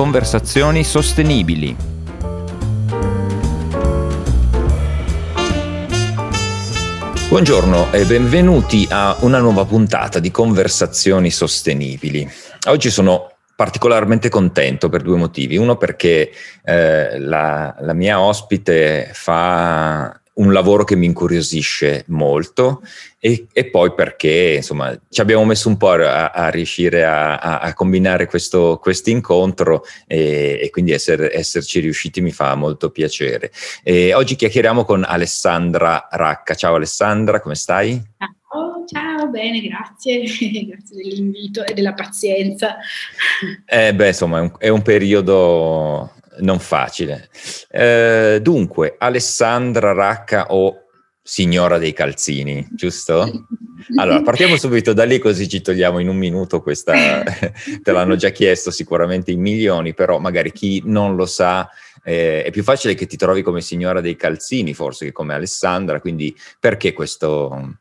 conversazioni sostenibili. Buongiorno e benvenuti a una nuova puntata di Conversazioni sostenibili. Oggi sono particolarmente contento per due motivi. Uno perché eh, la, la, mia ospite fa un lavoro che mi incuriosisce molto e, e poi perché insomma ci abbiamo messo un po' a, a riuscire a, a, combinare questo incontro e, e, quindi essere, esserci riusciti mi fa molto piacere. E oggi chiacchieriamo con Alessandra Racca. Ciao Alessandra, come stai? Ciao, ciao, bene, grazie, grazie dell'invito e della pazienza. Eh beh, insomma, è un, è un periodo non facile. Eh, dunque, Alessandra Racca o signora dei calzini, giusto? Allora, partiamo subito da lì così ci togliamo in un minuto questa, te l'hanno già chiesto sicuramente in milioni, però magari chi non lo sa eh, è più facile che ti trovi come signora dei calzini forse che come Alessandra, quindi perché questo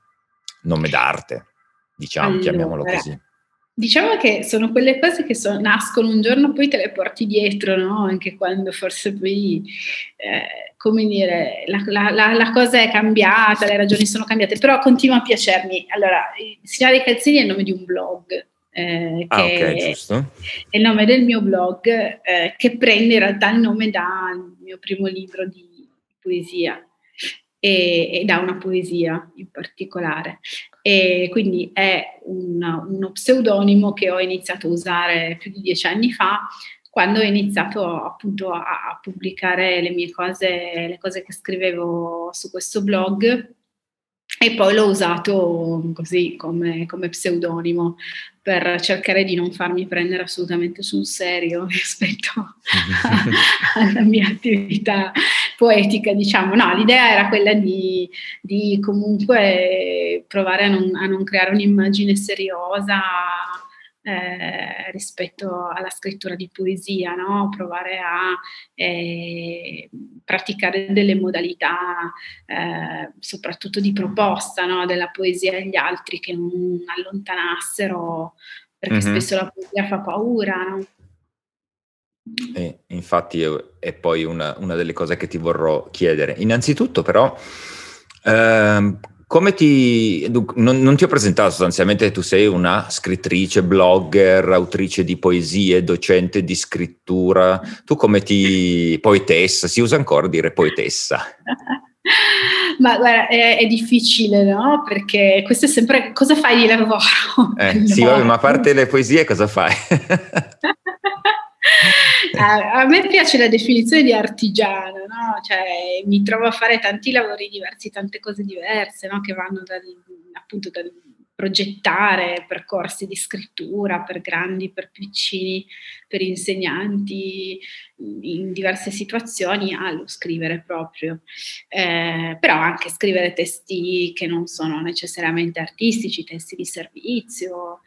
nome d'arte? Diciamo, allora, chiamiamolo così. Diciamo che sono quelle cose che so, nascono un giorno, poi te le porti dietro, no? Anche quando forse poi, eh, come dire, la, la, la, cosa è cambiata, le ragioni sono cambiate, però continua a piacermi. Allora, Signora dei Calzini è il nome di un blog. Eh, ah, okay, è il nome del mio blog eh, che prende in realtà il nome dal mio primo libro di poesia e, e da una poesia in particolare. E quindi è un, uno pseudonimo che ho iniziato a usare più di dieci anni fa quando ho iniziato appunto a, a pubblicare le mie cose, le cose che scrivevo su questo blog e poi l'ho usato così come, come pseudonimo per cercare di non farmi prendere assolutamente sul serio rispetto alla mia attività poetica, diciamo. No, l'idea era quella di, di comunque provare a non, a non, creare un'immagine seriosa eh, rispetto alla scrittura di poesia, no? provare a eh, praticare delle modalità, eh, soprattutto di proposta no? della poesia agli altri che non allontanassero, perché mm-hmm. spesso la poesia fa paura. No? E infatti è, poi una, una, delle cose che ti vorrò chiedere. Innanzitutto però, ehm, come ti... Non, non, ti ho presentato sostanzialmente, tu sei una scrittrice, blogger, autrice di poesie, docente di scrittura. Tu come ti... poetessa, si usa ancora dire poetessa? Ma guarda, è, è, difficile, no? Perché questo è sempre cosa fai di lavoro? Eh, no. Sì, vabbè, ma a parte le poesie, cosa fai? a, a, me piace la definizione di artigiana, no? Cioè, mi trovo a fare tanti lavori diversi, tante cose diverse, no? Che vanno dal, appunto dal progettare percorsi di scrittura per grandi, per piccini, per insegnanti in diverse situazioni allo scrivere proprio, eh, però anche scrivere testi che non sono necessariamente artistici, testi di servizio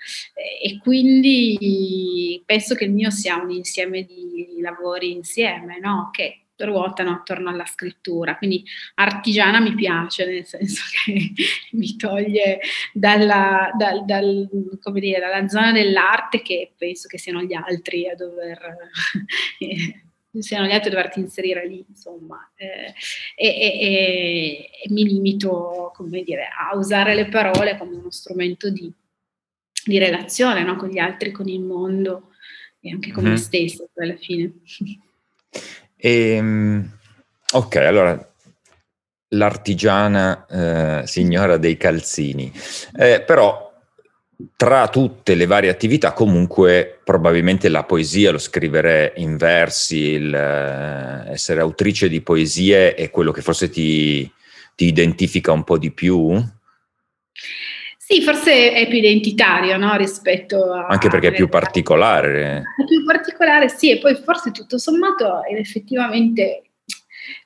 e quindi penso che il mio sia un insieme di lavori insieme, no? che ruotano attorno alla scrittura. Quindi artigiana mi piace, nel senso che mi toglie dalla, dal, dal, dire, dalla zona dell'arte che penso che siano gli altri a dover... siano gli altri a doverti inserire lì, insomma, eh, e, e, e, mi limito, come dire, a usare le parole come uno strumento di, di relazione no? con gli altri, con il mondo e anche con mm-hmm. me stesso, alla fine. E, ehm, ok, allora l'artigiana eh, signora dei calzini, eh, però tra tutte le varie attività comunque probabilmente la poesia, lo scrivere in versi, eh, essere autrice di poesie è quello che forse ti, ti identifica un po' di più? Sì, forse è più identitario no? rispetto a... Anche perché è più particolare. È più particolare, sì, e poi forse tutto sommato effettivamente,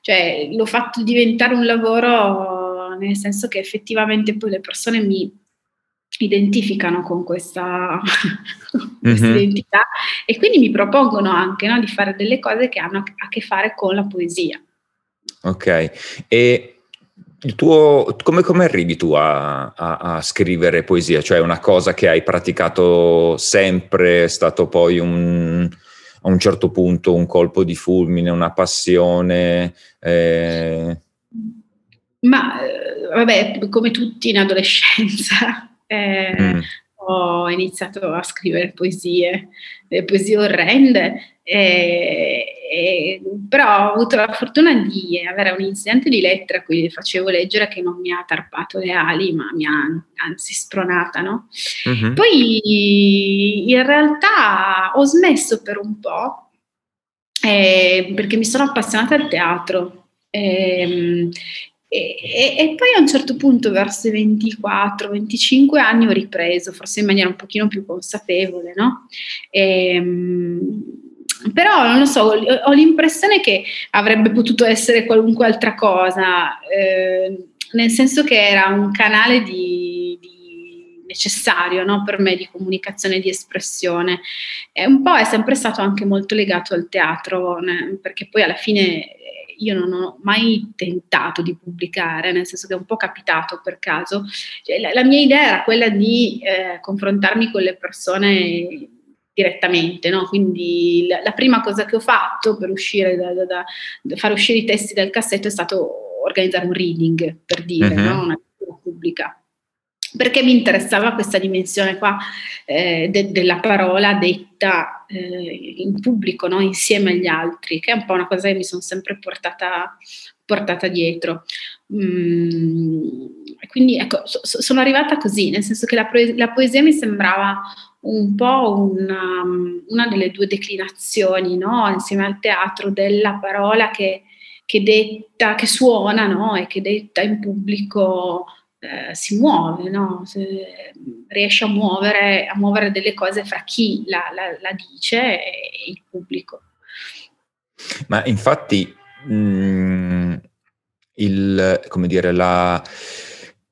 cioè l'ho fatto diventare un lavoro nel senso che effettivamente poi le persone mi identificano con questa, questa mm-hmm. identità e quindi mi propongono anche no, di fare delle cose che hanno a che fare con la poesia. Ok, e tuo, come, come arrivi tu a, a, a, scrivere poesia? Cioè una cosa che hai praticato sempre, è stato poi un, a un certo punto un colpo di fulmine, una passione? Eh... Ma eh, vabbè, come tutti in adolescenza, eh, mm. ho iniziato a scrivere poesie, le poesie orrende, eh, eh, però ho avuto la fortuna di avere un insegnante di lettere a cui facevo leggere che non mi ha tarpato le ali, ma mi ha anzi spronata, no? Uh-huh. Poi in realtà ho smesso per un po' eh, perché mi sono appassionata al teatro. Ehm, e, e, e, poi a un certo punto, verso i 24-25 anni, ho ripreso, forse in maniera un pochino più consapevole, no? E, ehm, però non lo so, ho l'impressione che avrebbe potuto essere qualunque altra cosa, eh, nel senso che era un canale di, di necessario no? per me di comunicazione, di espressione. E un po' è sempre stato anche molto legato al teatro, né? perché poi alla fine io non ho mai tentato di pubblicare, nel senso che è un po' capitato per caso. Cioè, la, la, mia idea era quella di eh, confrontarmi con le persone direttamente, no? quindi la, la, prima cosa che ho fatto per uscire da, da, da, fare uscire i testi dal cassetto è stato organizzare un reading, per dire, uh-huh. no? una lettura pubblica perché mi interessava questa dimensione qua eh, de- della parola detta eh, in pubblico, no? insieme agli altri, che è un po' una cosa che mi sono sempre portata, portata dietro. Mm, quindi ecco, so- sono arrivata così, nel senso che la, pro- la poesia mi sembrava un po' una, una delle due declinazioni, no? insieme al teatro, della parola che, che detta, che suona no? e che detta in pubblico eh, si muove, no? riesce a muovere, a muovere, delle cose fra chi la, la, la dice e il pubblico. Ma infatti mh, mm, il, come dire, la,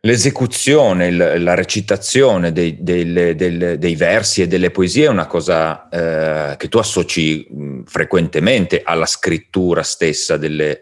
l'esecuzione, il, la recitazione dei, dei, dei, dei, versi e delle poesie è una cosa eh, che tu associ frequentemente alla scrittura stessa delle,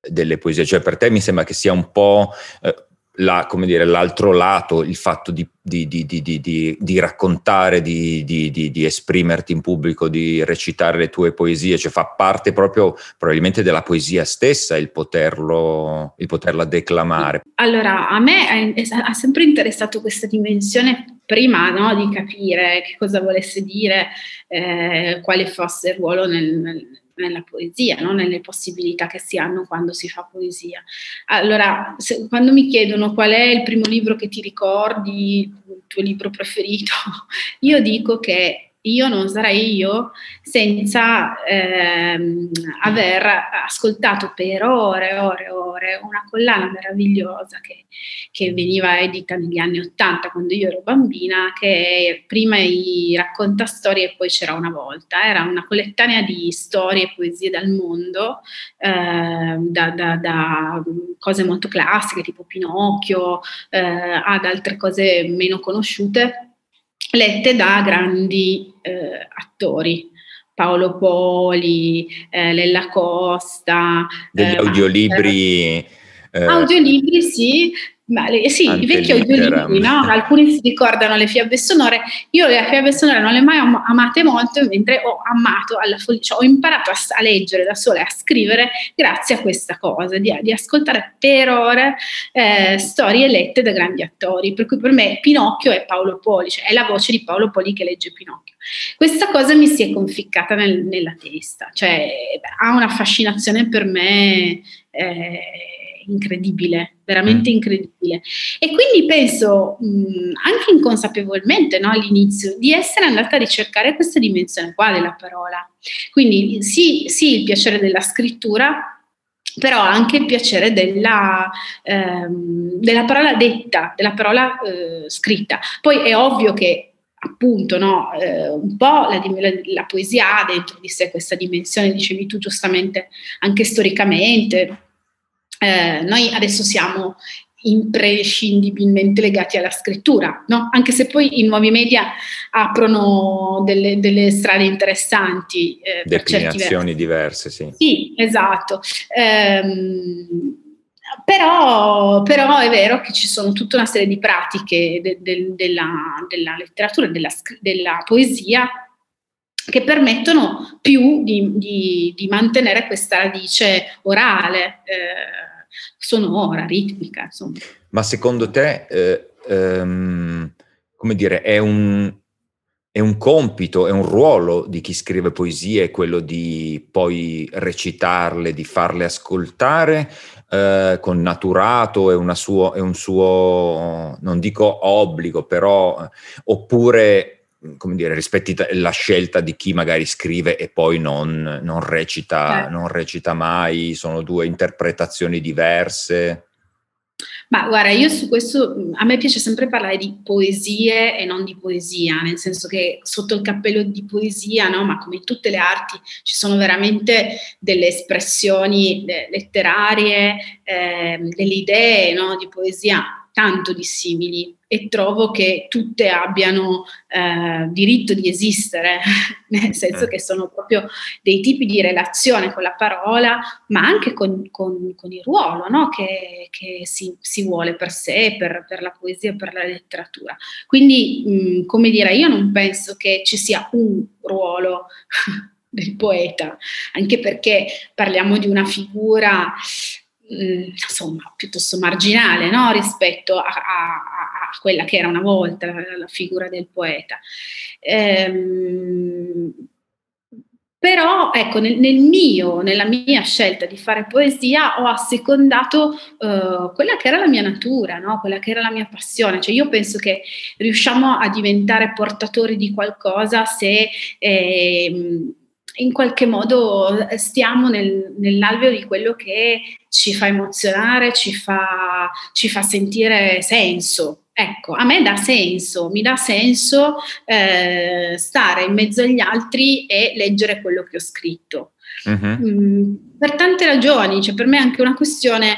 delle, poesie, cioè per te mi sembra che sia un po' eh, la, dire, l'altro lato, il fatto di, di, di, di raccontare, di, esprimerti in pubblico, di recitare le tue poesie, cioè fa parte proprio probabilmente della poesia stessa il, poterlo, il poterla declamare. Allora, a me ha sempre interessato questa dimensione prima no, di capire che cosa volesse dire, eh, quale fosse il ruolo nel nella poesia, no? nelle possibilità che si hanno quando si fa poesia. Allora, se, quando mi chiedono qual è il primo libro che ti ricordi, il tuo libro preferito, io dico che io non sarei io senza ehm, aver ascoltato per ore e ore e ore una collana meravigliosa che, che, veniva edita negli anni Ottanta quando io ero bambina, che prima i racconta storie e poi c'era una volta, era una collettanea di storie e poesie dal mondo, eh, da, da, da, cose molto classiche tipo Pinocchio eh, ad altre cose meno conosciute lette da grandi eh, attori. Paolo Poli, eh, Lella Costa. Degli eh, audiolibri. Eh, audiolibri, sì, ma le, sì, i vecchi audiolibri, no? alcuni si ricordano le fiabe sonore, io le fiabe sonore non le ho mai am- amate molto, mentre ho amato alla follia, cioè ho imparato a, a, leggere da sola e a scrivere grazie a questa cosa, di, di ascoltare per ore eh, storie lette da grandi attori, per cui per me Pinocchio è Paolo Poli, cioè è la voce di Paolo Poli che legge Pinocchio. Questa cosa mi si è conficcata nel, nella testa, cioè ha una fascinazione per me. Eh, incredibile, veramente mm. incredibile. E quindi penso, mh, anche inconsapevolmente no, all'inizio, di essere andata a ricercare questa dimensione qua della parola. Quindi sì, sì il piacere della scrittura, però anche il piacere della, ehm, della parola detta, della parola eh, scritta. Poi è ovvio che appunto no, eh, un po' la, la, la, poesia ha dentro di sé questa dimensione, dicevi tu giustamente, anche storicamente, eh, noi adesso siamo imprescindibilmente legati alla scrittura, no? anche se poi i nuovi media aprono delle, delle strade interessanti. Eh, Declinazioni diverse, sì. Sì, esatto. Ehm, però, però, è vero che ci sono tutta una serie di pratiche de, de, della, della, letteratura, della, della poesia che permettono più di, di, di, mantenere questa radice orale, eh, sonora, ritmica. Insomma. Ma secondo te, eh, ehm, come dire, è un, è un compito, è un ruolo di chi scrive poesie, quello di poi recitarle, di farle ascoltare eh, con naturato, è, suo, è, un suo, non dico obbligo, però, oppure come dire, rispetti la scelta di chi magari scrive e poi non, non, recita, eh. non recita mai, sono due interpretazioni diverse. Ma guarda, io su questo a me piace sempre parlare di poesie e non di poesia, nel senso che sotto il cappello di poesia, no, ma come in tutte le arti, ci sono veramente delle espressioni letterarie, eh, delle idee no, di poesia tanto dissimili e trovo che tutte abbiano eh, diritto di esistere, nel senso eh. che sono proprio dei tipi di relazione con la parola, ma anche con, con, con il ruolo no? che, che si, si, vuole per sé, per, per, la poesia, per la letteratura. Quindi, mh, come dire, io non penso che ci sia un ruolo del poeta, anche perché parliamo di una figura Mm, insomma, piuttosto marginale no? rispetto a, a, a, quella che era una volta la, la figura del poeta. Ehm, però ecco, nel, nel, mio, nella mia scelta di fare poesia ho assecondato uh, quella che era la mia natura, no? quella che era la mia passione. Cioè io penso che riusciamo a diventare portatori di qualcosa se... Eh, in qualche modo eh, stiamo nel, nell'alveo di quello che ci fa emozionare, ci fa, ci fa sentire senso. Ecco, a me dà senso, mi dà senso eh, stare in mezzo agli altri e leggere quello che ho scritto. Uh-huh. Mm, per tante ragioni, cioè per me è anche una questione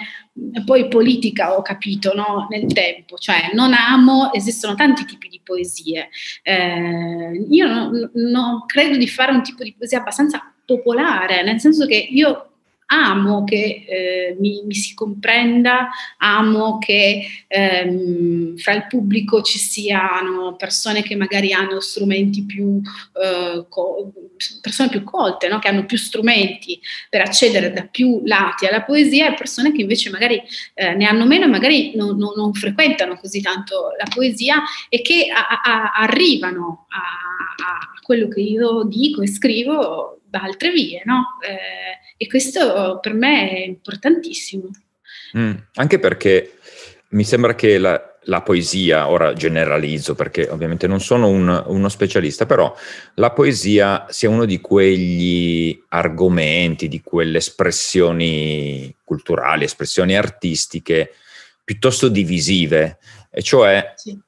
poi politica ho capito no? nel tempo, cioè non amo, esistono tanti tipi di poesie. Eh, io non, non credo di fare un tipo di poesia abbastanza popolare, nel senso che io amo che eh, mi, mi, si comprenda, amo che ehm, fra il pubblico ci siano persone che magari hanno strumenti più, eh, co- persone più colte, no? che hanno più strumenti per accedere da più lati alla poesia e persone che invece magari eh, ne hanno meno e magari non, non, non, frequentano così tanto la poesia e che a, a, arrivano a, a, quello che io dico e scrivo da altre vie, no? Eh, e questo per me è importantissimo. Mm, anche perché mi sembra che la, la, poesia, ora generalizzo perché ovviamente non sono un, uno specialista, però la poesia sia uno di quegli argomenti, di quelle espressioni culturali, espressioni artistiche piuttosto divisive, e cioè sì.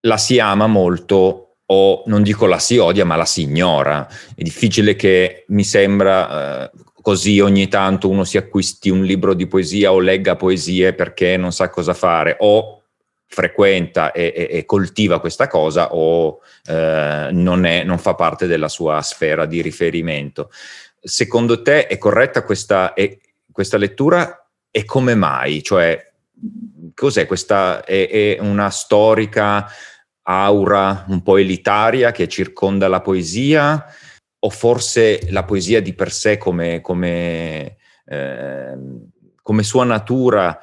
la si ama molto o non dico la si odia, ma la si ignora. È difficile che mi sembra eh, così ogni tanto uno si acquisti un libro di poesia o legga poesie perché non sa cosa fare o frequenta e, e, e coltiva questa cosa o eh, non, è, non, fa parte della sua sfera di riferimento. Secondo te è corretta questa, è, questa lettura e come mai? Cioè, cos'è questa? È, è una storica aura un po' elitaria che circonda la poesia? O forse la poesia di per sé come, come, eh, come sua natura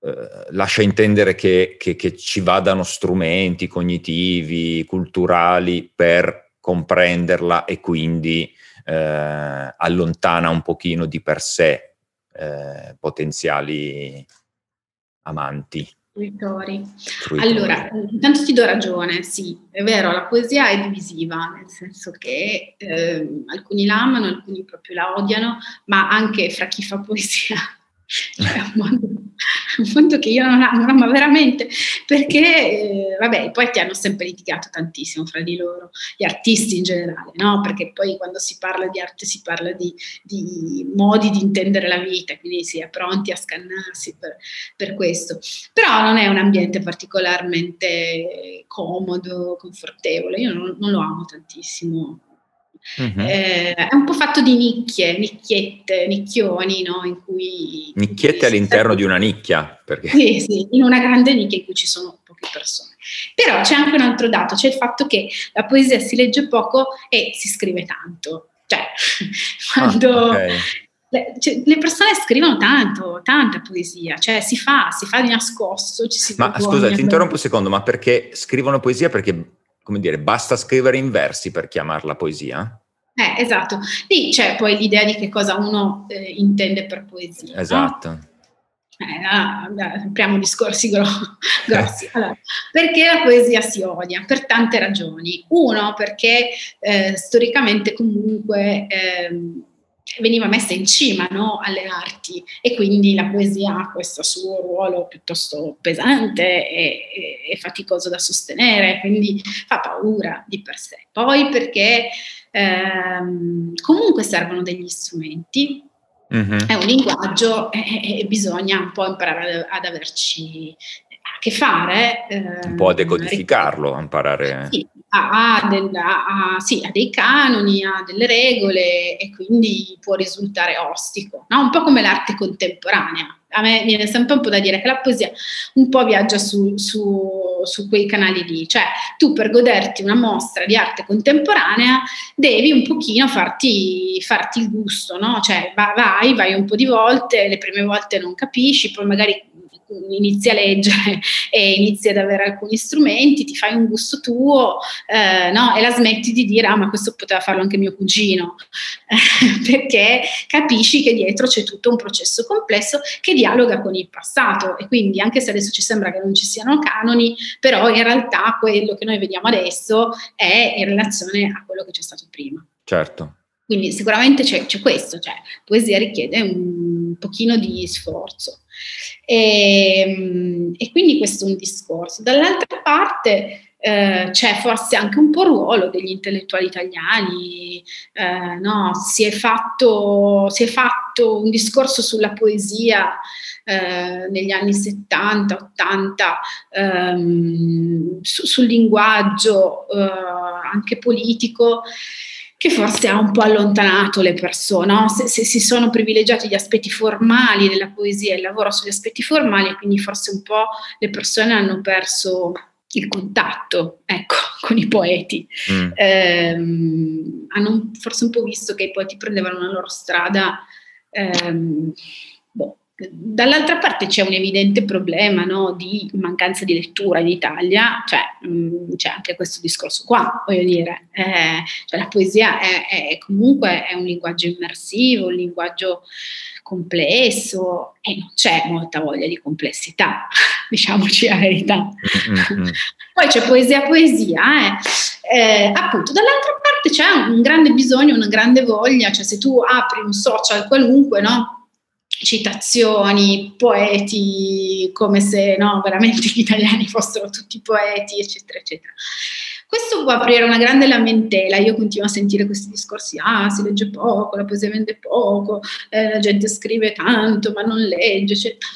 eh, lascia intendere che, che, che, ci vadano strumenti cognitivi, culturali per comprenderla e quindi eh, allontana un pochino di per sé eh, potenziali amanti. Fruitori. Allora, intanto ti do ragione, sì, è vero, la poesia è divisiva, nel senso che eh, alcuni la amano, alcuni proprio la odiano, ma anche fra chi fa poesia cioè, un, mondo, un mondo che io non amo, ma veramente, perché, eh, vabbè, i poeti hanno sempre litigato tantissimo fra di loro, gli artisti in generale, no? Perché poi quando si parla di arte si parla di, di modi di intendere la vita, quindi si è pronti a scannarsi per, per questo. Però non è un ambiente particolarmente comodo, confortevole, io non, non lo amo tantissimo Mm-hmm. Eh, è un po' fatto di nicchie, nicchiette, nicchioni, no? In cui... Nicchiette all'interno di una nicchia. Perché... Sì, sì, in una grande nicchia in cui ci sono poche persone. Però c'è anche un altro dato, c'è il fatto che la poesia si legge poco e si scrive tanto. Cioè, quando... Ah, okay. le, cioè, le, persone scrivono tanto, tanta poesia, cioè si fa, si fa di nascosto, ci si Ma scusa, ti interrompo un secondo, ma perché scrivono poesia? Perché come dire, basta scrivere in versi per chiamarla poesia? Eh, esatto. Lì c'è poi l'idea di che cosa uno eh, intende per poesia. Esatto. No? Eh, ah, apriamo discorsi grossi. Allora, perché la poesia si odia? Per tante ragioni. Uno, perché eh, storicamente comunque... Eh, veniva messa in cima no, alle arti e quindi la poesia ha questo suo ruolo piuttosto pesante e, e, e, faticoso da sostenere, quindi fa paura di per sé. Poi perché ehm, comunque servono degli strumenti, mm-hmm. è un linguaggio e, e, bisogna un po' imparare ad, averci a che fare. Eh, un po' a decodificarlo, a imparare. Sì, ha, del, ha, sì, ha, dei canoni, ha delle regole e quindi può risultare ostico, no? un po' come l'arte contemporanea. A me viene sempre un po' da dire che la poesia un po' viaggia su, su, su quei canali lì, cioè tu per goderti una mostra di arte contemporanea devi un pochino farti, farti il gusto, no? cioè vai, vai un po' di volte, le prime volte non capisci, poi magari inizi a leggere e inizi ad avere alcuni strumenti, ti fai un gusto tuo eh, no? e la smetti di dire ah ma questo poteva farlo anche mio cugino, perché capisci che dietro c'è tutto un processo complesso che dialoga con il passato e quindi anche se adesso ci sembra che non ci siano canoni, però in realtà quello che noi vediamo adesso è in relazione a quello che c'è stato prima. Certo. Quindi sicuramente c'è, c'è questo, cioè poesia richiede un pochino di sforzo. E, ehm, e quindi questo è un discorso. Dall'altra parte eh, c'è forse anche un po' il ruolo degli intellettuali italiani, eh, no? si, è fatto, si, è fatto, un discorso sulla poesia eh, negli anni 70, 80, ehm, su, sul linguaggio eh, anche politico che forse ha un po' allontanato le persone, no? se, se, si sono privilegiati gli aspetti formali della poesia e il lavoro sugli aspetti formali, quindi forse un po' le persone hanno perso il contatto ecco, con i poeti. Mm. Eh, hanno forse un po' visto che i poeti prendevano la loro strada ehm, Dall'altra parte c'è un evidente problema no, di mancanza di lettura in Italia, cioè mh, mm, c'è anche questo discorso qua, voglio dire, eh, cioè la poesia è, è, comunque è un linguaggio immersivo, un linguaggio complesso e non c'è molta voglia di complessità, diciamoci la verità. Mm-hmm. Poi c'è poesia, poesia, eh. Eh, appunto, dall'altra parte c'è un grande bisogno, una grande voglia, cioè se tu apri un social qualunque, no? Citazioni, poeti, come se no, veramente gli italiani fossero tutti poeti, eccetera, eccetera. Questo può aprire una grande lamentela, io continuo a sentire questi discorsi, ah, si legge poco, la poesia vende poco, eh, la gente scrive tanto ma non legge, eccetera.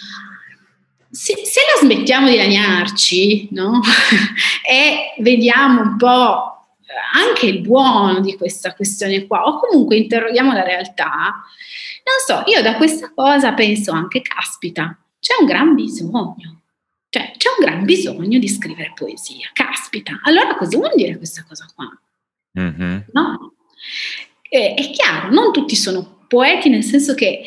Se, se la smettiamo di lagnarci, no? e vediamo un po' anche il buono di questa questione qua, o comunque interroghiamo la realtà, non so, io da questa cosa penso anche, caspita, c'è un gran bisogno. Cioè, c'è un gran bisogno di scrivere poesia. Caspita, allora cosa vuol dire questa cosa qua? Mm-hmm. No? Eh, è chiaro, non tutti sono poeti, nel senso che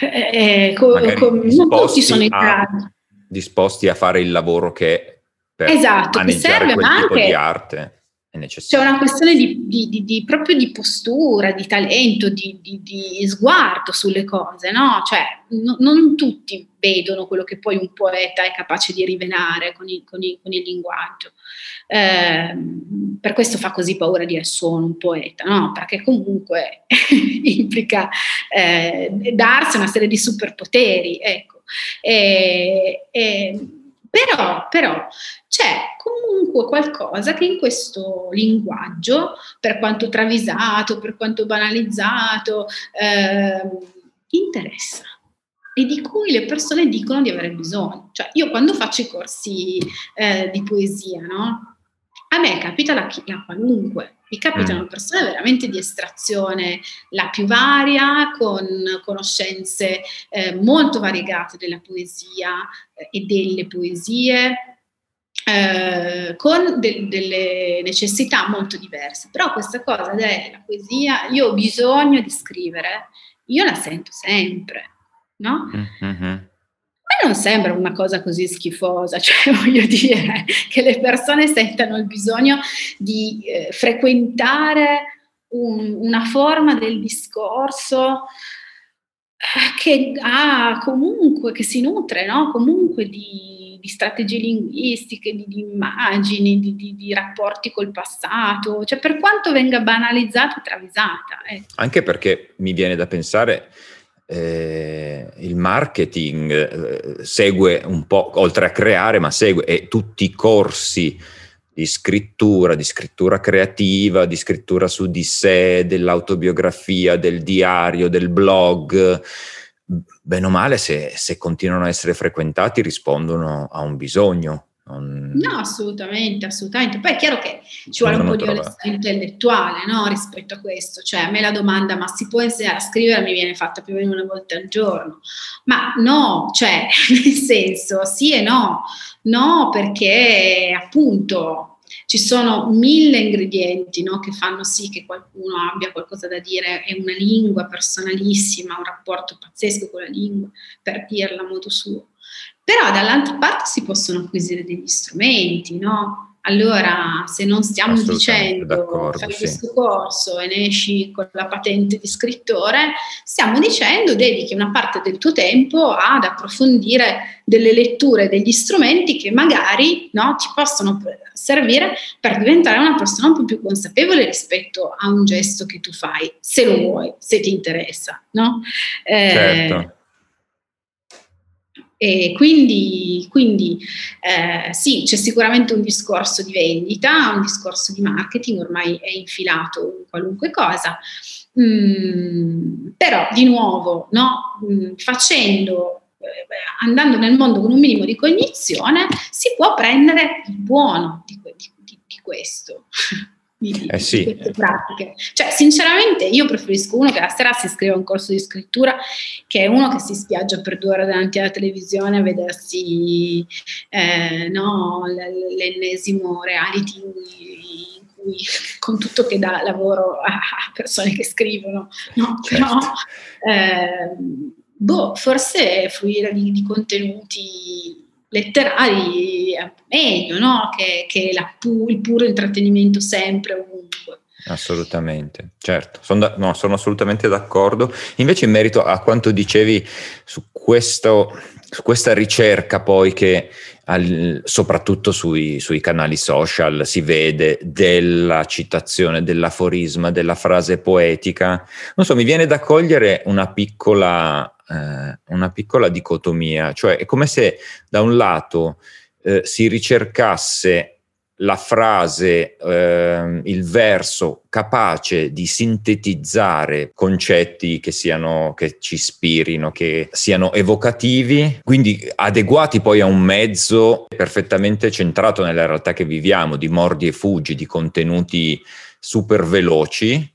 eh, eh co- co- non tutti sono in grado. Disposti a fare il lavoro che per esatto, maneggiare serve, quel tipo anche, di arte è necessario. C'è una questione di, di, di, proprio di postura, di talento, di, sguardo sulle cose, no? Cioè, no, non tutti vedono quello che poi un poeta è capace di rivelare con il, con il, con il linguaggio. Eh, per questo fa così paura dire sono un poeta, no? Perché comunque implica eh, darsi una serie di superpoteri, ecco. E, e, però, però c'è comunque qualcosa che in questo linguaggio, per quanto travisato, per quanto banalizzato, eh, interessa e di cui le persone dicono di avere bisogno. Cioè, io quando faccio i corsi eh, di poesia, no? A me capita la, la qualunque, mi capitano mm. persone veramente di estrazione la più varia, con conoscenze eh, molto variegate della poesia eh, e delle poesie, eh, con de- delle necessità molto diverse. Però questa cosa della poesia, io ho bisogno di scrivere, io la sento sempre, no? Mm-hmm. Non sembra una cosa così schifosa, cioè voglio dire che le persone sentano il bisogno di eh, frequentare un, una forma del discorso eh, che ha comunque, che si nutre no? comunque di di strategie linguistiche, di, di immagini, di, di, rapporti col passato, cioè per quanto venga banalizzata e travisata. Eh. Anche perché mi viene da pensare, eh, il marketing eh, segue un po', oltre a creare, ma segue e tutti i corsi di scrittura, di scrittura creativa, di scrittura su di sé, dell'autobiografia, del diario, del blog, bene o male, se, se, continuano a essere frequentati, rispondono a un bisogno. Non... No, assolutamente, assolutamente. Poi è chiaro che ci vuole un po' di onestà intellettuale no? rispetto a questo. Cioè, a me la domanda, ma si può insegnare a scrivere, mi viene fatta più o meno una volta al giorno. Ma no, cioè, nel senso, sì e no. No, perché appunto ci sono mille ingredienti no, che fanno sì che qualcuno abbia qualcosa da dire, è una lingua personalissima, un rapporto pazzesco con la lingua, per dirla a modo suo. Però dall'altra parte si possono acquisire degli strumenti, no? Allora, se non stiamo dicendo fai sì. questo corso e ne esci con la patente di scrittore, stiamo dicendo dedichi una parte del tuo tempo ad approfondire delle letture, degli strumenti che magari no, ti possono servire per diventare una persona un po' più consapevole rispetto a un gesto che tu fai, se lo vuoi, se ti interessa. No? Eh, certo. E quindi, quindi eh, sì, c'è sicuramente un discorso di vendita, un discorso di marketing, ormai è infilato in qualunque cosa, mm, però di nuovo, no? mm, facendo, eh, andando nel mondo con un minimo di cognizione, si può prendere il buono di, di, di, di questo. Di, eh sì. di queste pratiche. Cioè, sinceramente, io preferisco uno che la sera si iscrive a un corso di scrittura che uno che si spiaggia per due ore davanti alla televisione a vedersi eh, no, l'ennesimo reality in cui, con tutto che dà lavoro a persone che scrivono, no? Certo. Però, eh, boh, forse fruire di, di contenuti letterari è meglio no? che, che pu- il puro intrattenimento sempre ovunque. Assolutamente, certo, sono, da, no, sono, assolutamente d'accordo. Invece in merito a quanto dicevi su, questo, su questa ricerca poi che al, soprattutto sui, sui, canali social si vede della citazione, dell'aforisma, della frase poetica, non so, mi viene da cogliere una piccola eh, una piccola dicotomia, cioè è come se da un lato eh, si ricercasse la frase, eh, il verso capace di sintetizzare concetti che siano, che ci ispirino, che siano evocativi, quindi adeguati poi a un mezzo perfettamente centrato nella realtà che viviamo, di mordi e fuggi, di contenuti super veloci,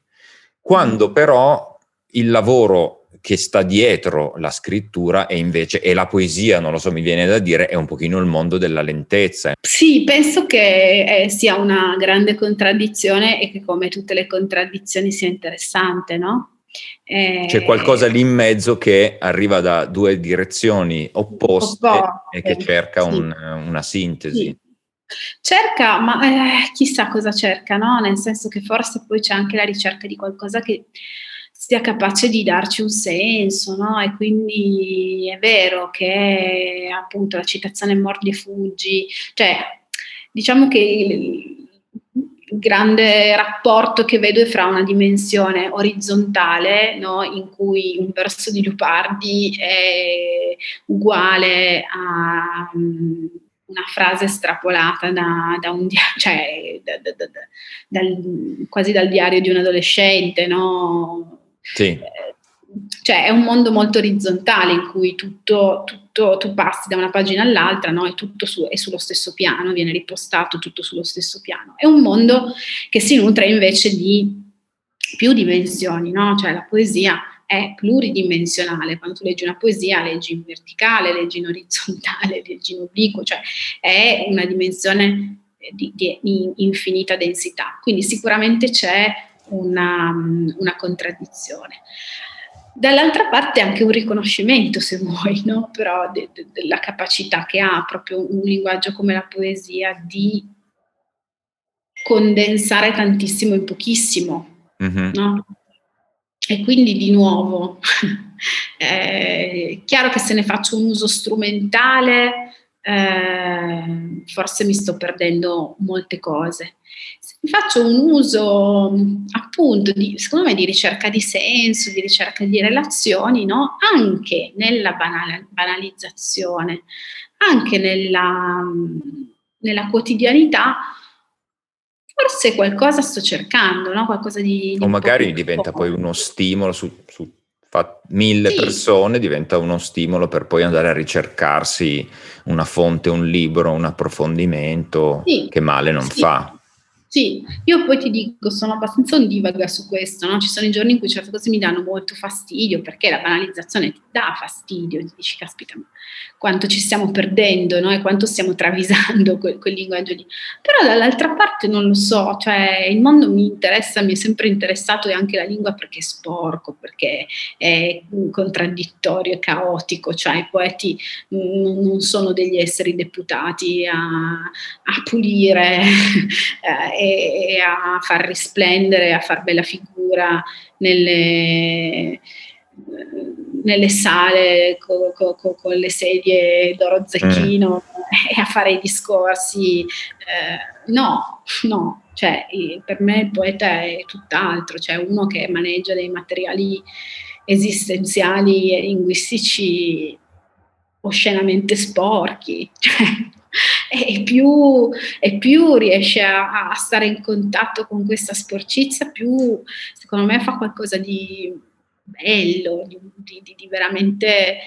quando però il lavoro che sta dietro la scrittura e invece e la poesia, non lo so, mi viene da dire, è un pochino il mondo della lentezza. Sì, penso che eh, sia una grande contraddizione e che come tutte le contraddizioni sia interessante, no? Eh, C'è qualcosa lì in mezzo che arriva da due direzioni opposte, e che cerca sì. un, una sintesi. Sì. Cerca, ma eh, chissà cosa cerca, no? Nel senso che forse poi c'è anche la ricerca di qualcosa che sia capace di darci un senso, no? E quindi è vero che appunto la citazione mordi e fuggi, cioè diciamo che il, grande rapporto che vedo è fra una dimensione orizzontale, no? in cui un verso di Lupardi è uguale a um, una frase estrapolata da, da un diario, cioè da, da, dal, quasi dal diario di un adolescente, no? Sì. cioè è un mondo molto orizzontale in cui tutto, tutto tu passi da una pagina all'altra no? e tutto su, è sullo stesso piano, viene ripostato tutto sullo stesso piano. È un mondo che si nutre invece di più dimensioni, no? cioè la poesia è pluridimensionale, quando tu leggi una poesia leggi in verticale, leggi in orizzontale, leggi in obliquo, cioè è una dimensione di, di, di infinita densità, quindi sicuramente c'è una, una contraddizione. Dall'altra parte anche un riconoscimento, se vuoi, no? però de, de, della capacità che ha proprio un linguaggio come la poesia di condensare tantissimo in pochissimo. Mm-hmm. No? E quindi di nuovo, è chiaro che se ne faccio un uso strumentale, eh, forse mi sto perdendo molte cose. Faccio un uso appunto, di, secondo me, di ricerca di senso, di ricerca di relazioni, no? anche nella banal- banalizzazione, anche nella, nella quotidianità, forse qualcosa sto cercando, no? qualcosa di... di o magari diventa poi uno stimolo su, su fa mille sì. persone, diventa uno stimolo per poi andare a ricercarsi una fonte, un libro, un approfondimento sì. che male non sì. fa. Sì, io poi ti dico, sono abbastanza ondivaga su questo, no? ci sono i giorni in cui certe cose mi danno molto fastidio perché la banalizzazione ti dà fastidio, ti dici caspita quanto ci stiamo perdendo no? e quanto stiamo travisando quel, quel, linguaggio lì. Però dall'altra parte non lo so, cioè il mondo mi interessa, mi è sempre interessato e anche la lingua perché è sporco, perché è contraddittorio, è caotico, cioè i poeti non sono degli esseri deputati a, a pulire. Eh, e, e a far risplendere, a far bella figura nelle, nelle sale co, co, co, con le sedie d'oro zecchino mm. e a fare i discorsi. Eh, no, no, cioè, per me il poeta è tutt'altro, cioè uno che maneggia dei materiali esistenziali e linguistici oscenamente sporchi. Cioè, e più, e più riesce a, a, stare in contatto con questa sporcizia, più secondo me fa qualcosa di bello, di, di, di veramente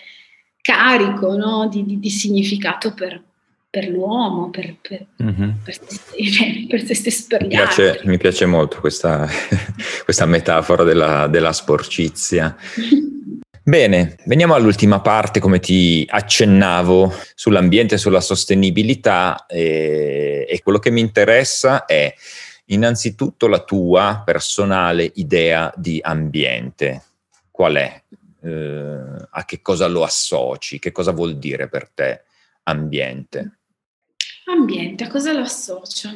carico, no? di, di, significato per, per l'uomo, per, per, mm-hmm. per, se, per, se, stesso, per mi piace, mi piace molto questa, questa metafora della, della sporcizia. Bene, veniamo all'ultima parte, come ti accennavo, sull'ambiente e sulla sostenibilità e, e, quello che mi interessa è innanzitutto la tua personale idea di ambiente. Qual è? Eh, a che cosa lo associ? Che cosa vuol dire per te ambiente? Ambiente, a cosa lo associo?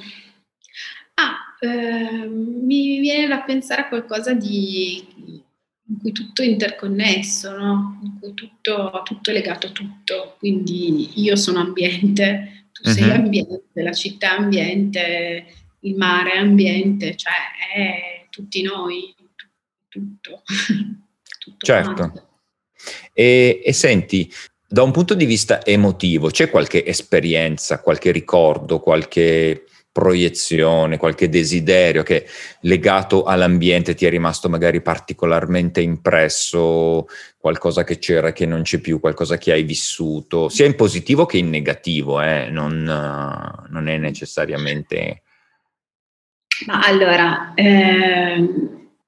Ah, eh, mi viene da pensare a qualcosa di in cui tutto è interconnesso, no? in cui tutto, tutto, è legato a tutto. Quindi io sono ambiente, tu uh-huh. sei mhm. ambiente, la città è ambiente, il mare è ambiente, cioè è tutti noi, tutto. tutto certo. E, e senti, da un punto di vista emotivo, c'è qualche esperienza, qualche ricordo, qualche proiezione, qualche desiderio che legato all'ambiente ti è rimasto magari particolarmente impresso, qualcosa che c'era che non c'è più, qualcosa che hai vissuto, sia in positivo che in negativo, eh? non, non, è necessariamente... Ma allora, eh,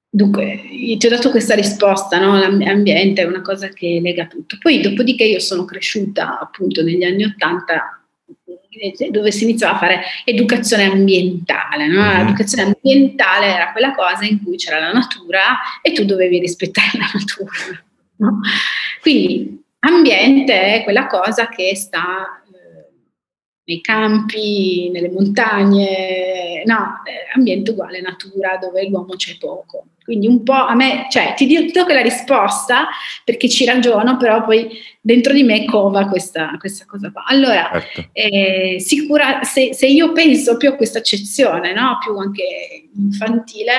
dunque, ti ho dato questa risposta, no? l'ambiente è una cosa che lega tutto. Poi, dopodiché, io sono cresciuta appunto negli anni Ottanta dove si iniziava a fare educazione ambientale. No? Mm-hmm. L'educazione ambientale era quella cosa in cui c'era la natura e tu dovevi rispettare la natura. No? Quindi ambiente è quella cosa che sta eh, nei campi, nelle montagne, no, eh, ambiente uguale natura dove l'uomo c'è poco. Quindi un po' a me, cioè ti dico che la risposta, perché ci ragiono, però poi dentro di me cova questa, questa cosa qua. Allora, certo. eh, sicura, se, se, io penso più a questa accezione, no? più anche infantile,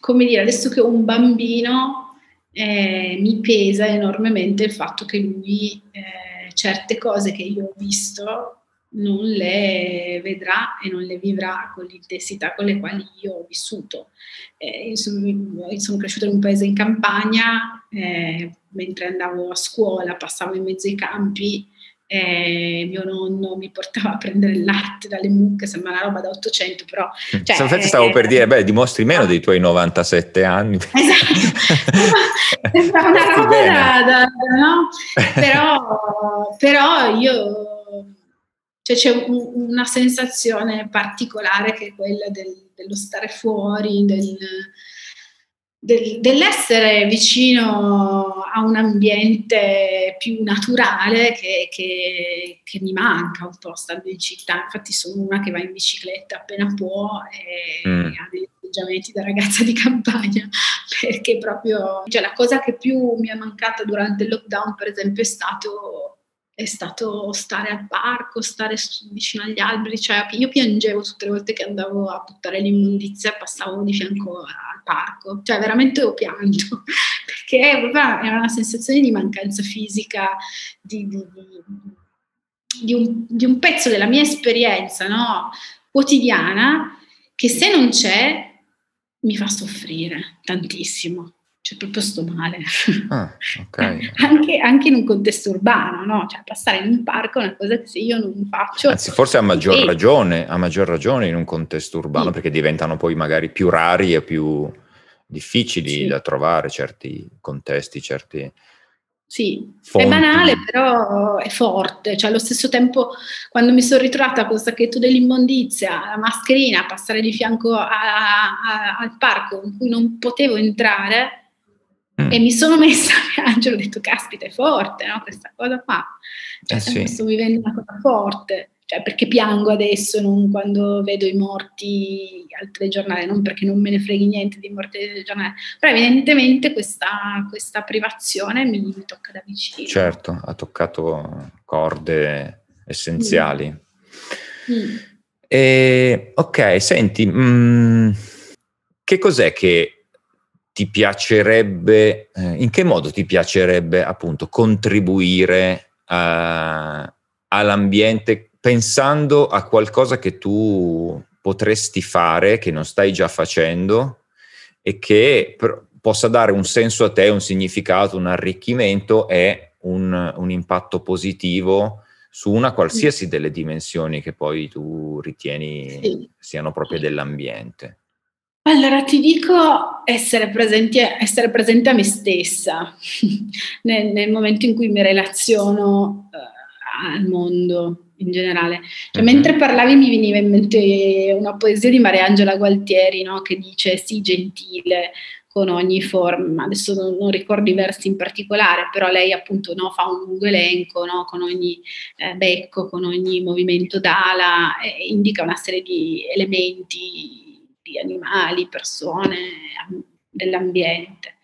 come dire, adesso che ho un bambino, eh, mi pesa enormemente il fatto che lui eh, certe cose che io ho visto non le vedrà e non le vivrà con l'intensità con le quali io ho vissuto. Eh, io, sono, io, sono, cresciuta in un paese in campagna, eh, mentre andavo a scuola, passavo in mezzo ai campi, eh, mio nonno mi portava a prendere il latte dalle mucche, sembra una roba da 800, però... Mm. Cioè, Infatti stavo per dire, beh, dimostri meno dei tuoi 97 anni. Esatto, sembra una roba da, da, no? Però, però io... Cioè c'è un, una sensazione particolare che è quella del, dello stare fuori, del, del, dell'essere vicino a un ambiente più naturale che, che, che, mi manca un po' stando in città. Infatti sono una che va in bicicletta appena può e mm. ha degli atteggiamenti da ragazza di campagna, perché proprio cioè, la cosa che più mi è mancata durante il lockdown, per esempio, è stato è stato stare al parco, stare vicino agli alberi, cioè io piangevo tutte le volte che andavo a buttare l'immondizia e passavo di fianco al parco, cioè veramente ho pianto, perché era una sensazione di mancanza fisica, di, di, di, un, di un, pezzo della mia esperienza no? quotidiana che se non c'è mi fa soffrire tantissimo cioè proprio sto male. Ah, okay. anche, anche, in un contesto urbano, no? Cioè passare in un parco è una cosa che se io non faccio... Anzi, forse a maggior ragione, a maggior ragione in un contesto urbano, sì. perché diventano poi magari più rari e più difficili sì. da trovare certi contesti, certi... Sì, fonti. è banale, però è forte. Cioè, allo stesso tempo, quando mi sono ritrovata con il sacchetto dell'immondizia, la mascherina, passare di fianco a, a, al parco in cui non potevo entrare, Mm. E mi sono messa a piangere, ho detto, caspita, è forte, no? Questa cosa qua. Cioè, eh sì. sto vivendo una cosa forte. Cioè, perché piango adesso non quando vedo i morti al telegiornale, non perché non me ne freghi niente di morti al telegiornale, però evidentemente questa, questa privazione mi, mi, tocca da vicino. Certo, ha toccato corde essenziali. Mm. Mm. E, ok, senti, mm, che cos'è che ti piacerebbe, eh, in che modo ti piacerebbe appunto contribuire a, eh, all'ambiente pensando a qualcosa che tu potresti fare, che non stai già facendo e che per, possa dare un senso a te, un significato, un arricchimento e un, un impatto positivo su una qualsiasi delle dimensioni che poi tu ritieni sì. siano proprie dell'ambiente. Allora ti dico essere, presenti, essere presente a me stessa nel, nel, momento in cui mi relaziono uh, al mondo in generale. Cioè, uh-huh. Mentre parlavi mi veniva in mente una poesia di Mariangela Gualtieri no? che dice sii gentile con ogni forma, adesso non, non, ricordo i versi in particolare, però lei appunto no, fa un lungo elenco no? con ogni eh, becco, con ogni movimento d'ala, eh, indica una serie di elementi di animali, persone, dell'ambiente.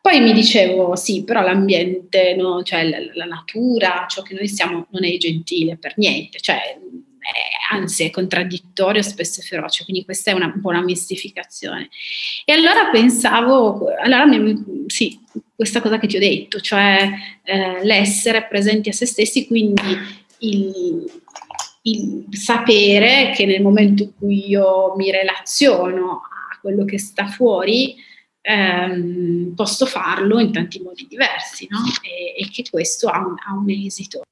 Poi mi dicevo, sì, però l'ambiente, no? cioè la, la, natura, ciò che noi siamo, non è gentile per niente, cioè, è, anzi è contraddittorio, spesso è feroce, quindi questa è una, una mistificazione. E allora pensavo, allora mi, sì, questa cosa che ti ho detto, cioè eh, l'essere presenti a se stessi, quindi il, il sapere che nel momento in cui io mi relaziono a quello che sta fuori, ehm, posso farlo in tanti modi diversi no? e, e, che questo ha un, ha un, esito.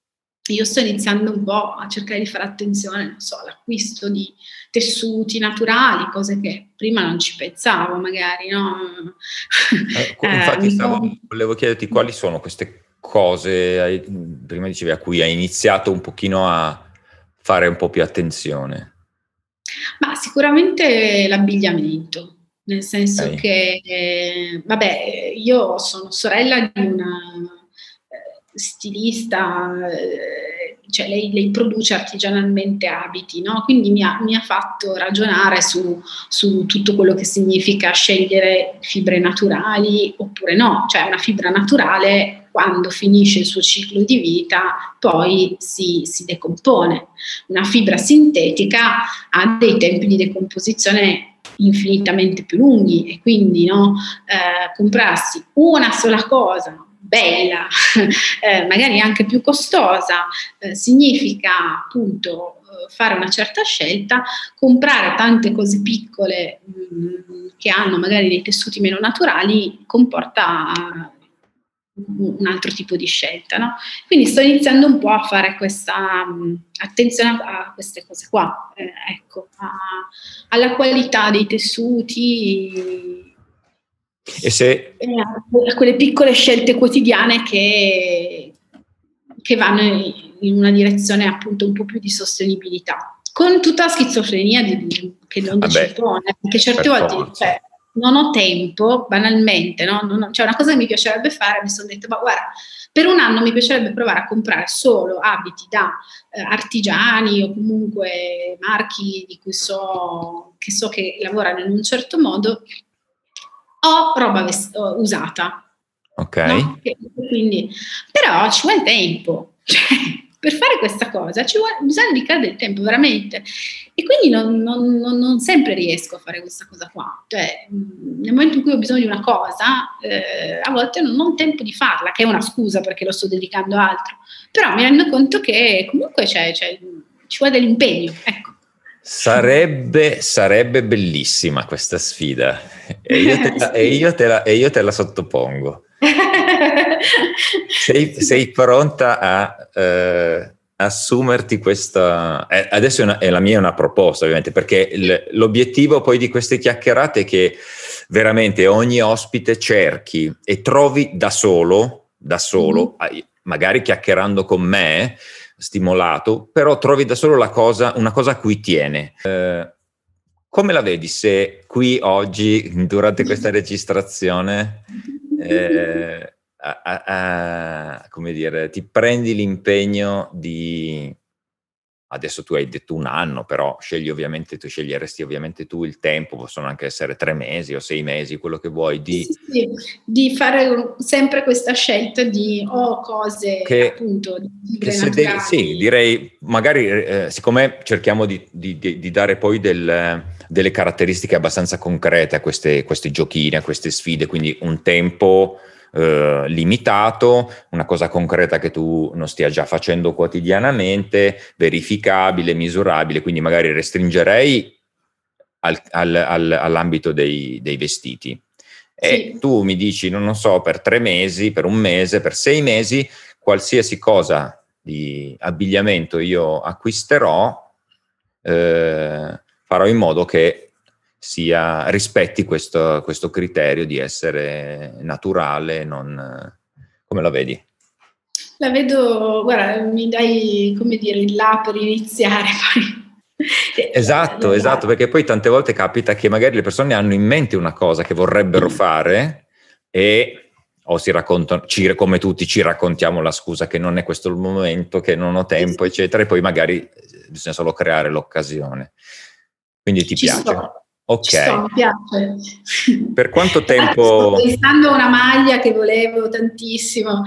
Io sto iniziando un po' a cercare di fare attenzione, non so, all'acquisto di tessuti naturali, cose che prima non ci pensavo magari, no? Eh, infatti stavo, volevo chiederti quali sono queste cose, prima dicevi a cui hai iniziato un pochino a, fare un po' più attenzione? Ma sicuramente l'abbigliamento, nel senso okay. che, eh, vabbè, io sono sorella di una eh, stilista, eh, cioè lei, lei, produce artigianalmente abiti, no? quindi mi ha, mi ha fatto ragionare su, su, tutto quello che significa scegliere fibre naturali oppure no, cioè una fibra naturale quando finisce il suo ciclo di vita poi si, si decompone. Una fibra sintetica ha dei tempi di decomposizione infinitamente più lunghi e quindi no, eh, comprarsi una sola cosa bella, eh, magari anche più costosa, eh, significa appunto eh, fare una certa scelta, comprare tante cose piccole mh, mm, che hanno magari dei tessuti meno naturali comporta un altro tipo di scelta. No? Quindi sto iniziando un po' a fare questa um, attenzione a, queste cose qua, eh, ecco, a, alla qualità dei tessuti. E se... a quelle piccole scelte quotidiane che, che vanno in una direzione appunto un po' più di sostenibilità. Con tutta la schizofrenia di, che non dicevo, perché certe volte cioè, non ho tempo, banalmente, no? non, cioè una cosa che mi piacerebbe fare, mi sono detto, ma guarda, per un anno mi piacerebbe provare a comprare solo abiti da eh, artigiani o comunque marchi di cui so che, so che lavorano in un certo modo, o roba vest- usata. Ok. No? Quindi, però ci vuole tempo. Cioè, per fare questa cosa ci vuole, bisogna dedicare del tempo veramente e quindi non, non, non, non, sempre riesco a fare questa cosa qua cioè nel momento in cui ho bisogno di una cosa eh, a volte non ho tempo di farla che è una scusa perché lo sto dedicando a altro però mi rendo conto che comunque c'è, c'è, ci vuole dell'impegno ecco Sarebbe, sarebbe, bellissima questa sfida e io te la, e io te la, e io te la sottopongo. sei, sei, pronta a eh, assumerti questa... Eh, adesso è, una, è, la mia una proposta ovviamente, perché l, l'obiettivo poi di queste chiacchierate è che veramente ogni ospite cerchi e trovi da solo, da solo, mm. magari chiacchierando con me, stimolato, però trovi da solo la cosa, una cosa a cui tiene. Eh, come la vedi se qui oggi, durante questa registrazione, eh, a, a, a, come dire, ti prendi l'impegno di adesso tu hai detto un anno, però scegli ovviamente, tu sceglieresti ovviamente tu il tempo, possono anche essere tre mesi o sei mesi, quello che vuoi, di, sì, sì, di fare sempre questa scelta di o oh, cose che, appunto che se devi, sì, direi magari eh, siccome cerchiamo di, di, di dare poi del, delle caratteristiche abbastanza concrete a queste, queste giochine, a queste sfide, quindi un tempo eh, limitato, una cosa concreta che tu non stia già facendo quotidianamente, verificabile, misurabile, quindi magari restringerei al, al, al, all'ambito dei, dei vestiti. E sì. tu mi dici, non, non so, per tre mesi, per un mese, per sei mesi, qualsiasi cosa di abbigliamento io acquisterò, eh, farò in modo che sia, rispetti questo, questo criterio di essere naturale, non, come la vedi? La vedo, guarda, mi dai, come dire, il là per iniziare poi. Esatto, esatto, perché poi tante volte capita che magari le persone hanno in mente una cosa che vorrebbero fare e o si raccontano, ci, come tutti ci raccontiamo la scusa che non è questo il momento, che non ho tempo, eccetera, e poi magari bisogna solo creare l'occasione. Quindi ti ci piace? So. Ok. Sto, mi piace. Per quanto tempo... Sto pensando a una maglia che volevo tantissimo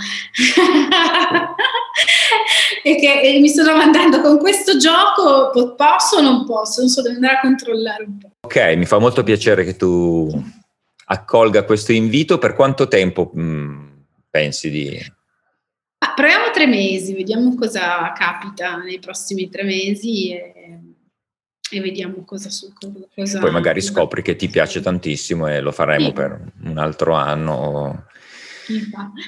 e che e mi sto domandando con questo gioco posso o non posso? Non so, devo andare a controllare un po'. Ok, mi fa molto piacere che tu accolga questo invito. Per quanto tempo mh, mm, pensi di... Ah, proviamo tre mesi, vediamo cosa capita nei prossimi tre mesi. E e vediamo cosa su cosa poi magari scopri che ti piace tantissimo e lo faremo sì. per un altro anno.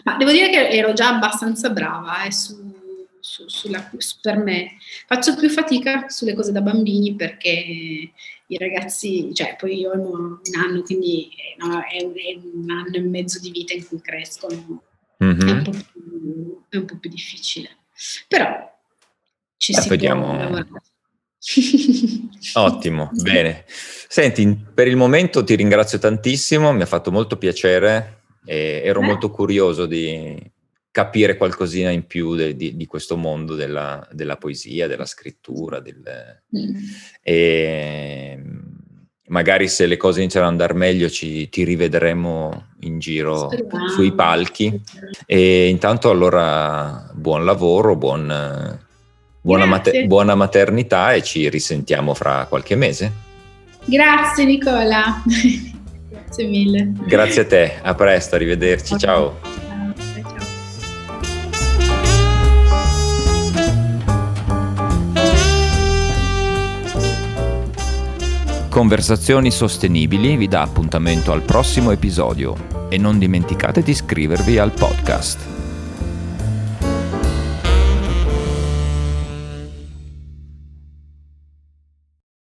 Ma devo dire che ero già abbastanza brava eh, su, su, sulla, per me. Faccio più fatica sulle cose da bambini perché i ragazzi cioè poi io ho un anno quindi no, è, un, è, un, anno e mezzo di vita in cui crescono. Mm-hmm. è, un più, è, un po più, difficile. Però ci eh, si vediamo. può lavorare Ottimo, bene. Senti, per il momento ti ringrazio tantissimo, mi ha fatto molto piacere e ero eh. molto curioso di capire qualcosina in più de, di, di, questo mondo della, della, poesia, della scrittura. Del, mm. e magari se le cose iniziano ad andare meglio ci, ti rivedremo in giro Speriamo. sui palchi. E intanto allora buon lavoro, buon buona, mater- buona maternità e ci risentiamo fra qualche mese. Grazie Nicola. Grazie mille. Grazie a te, a presto, arrivederci, okay. ciao. Conversazioni Sostenibili vi dà appuntamento al prossimo episodio e non dimenticate di iscrivervi al podcast.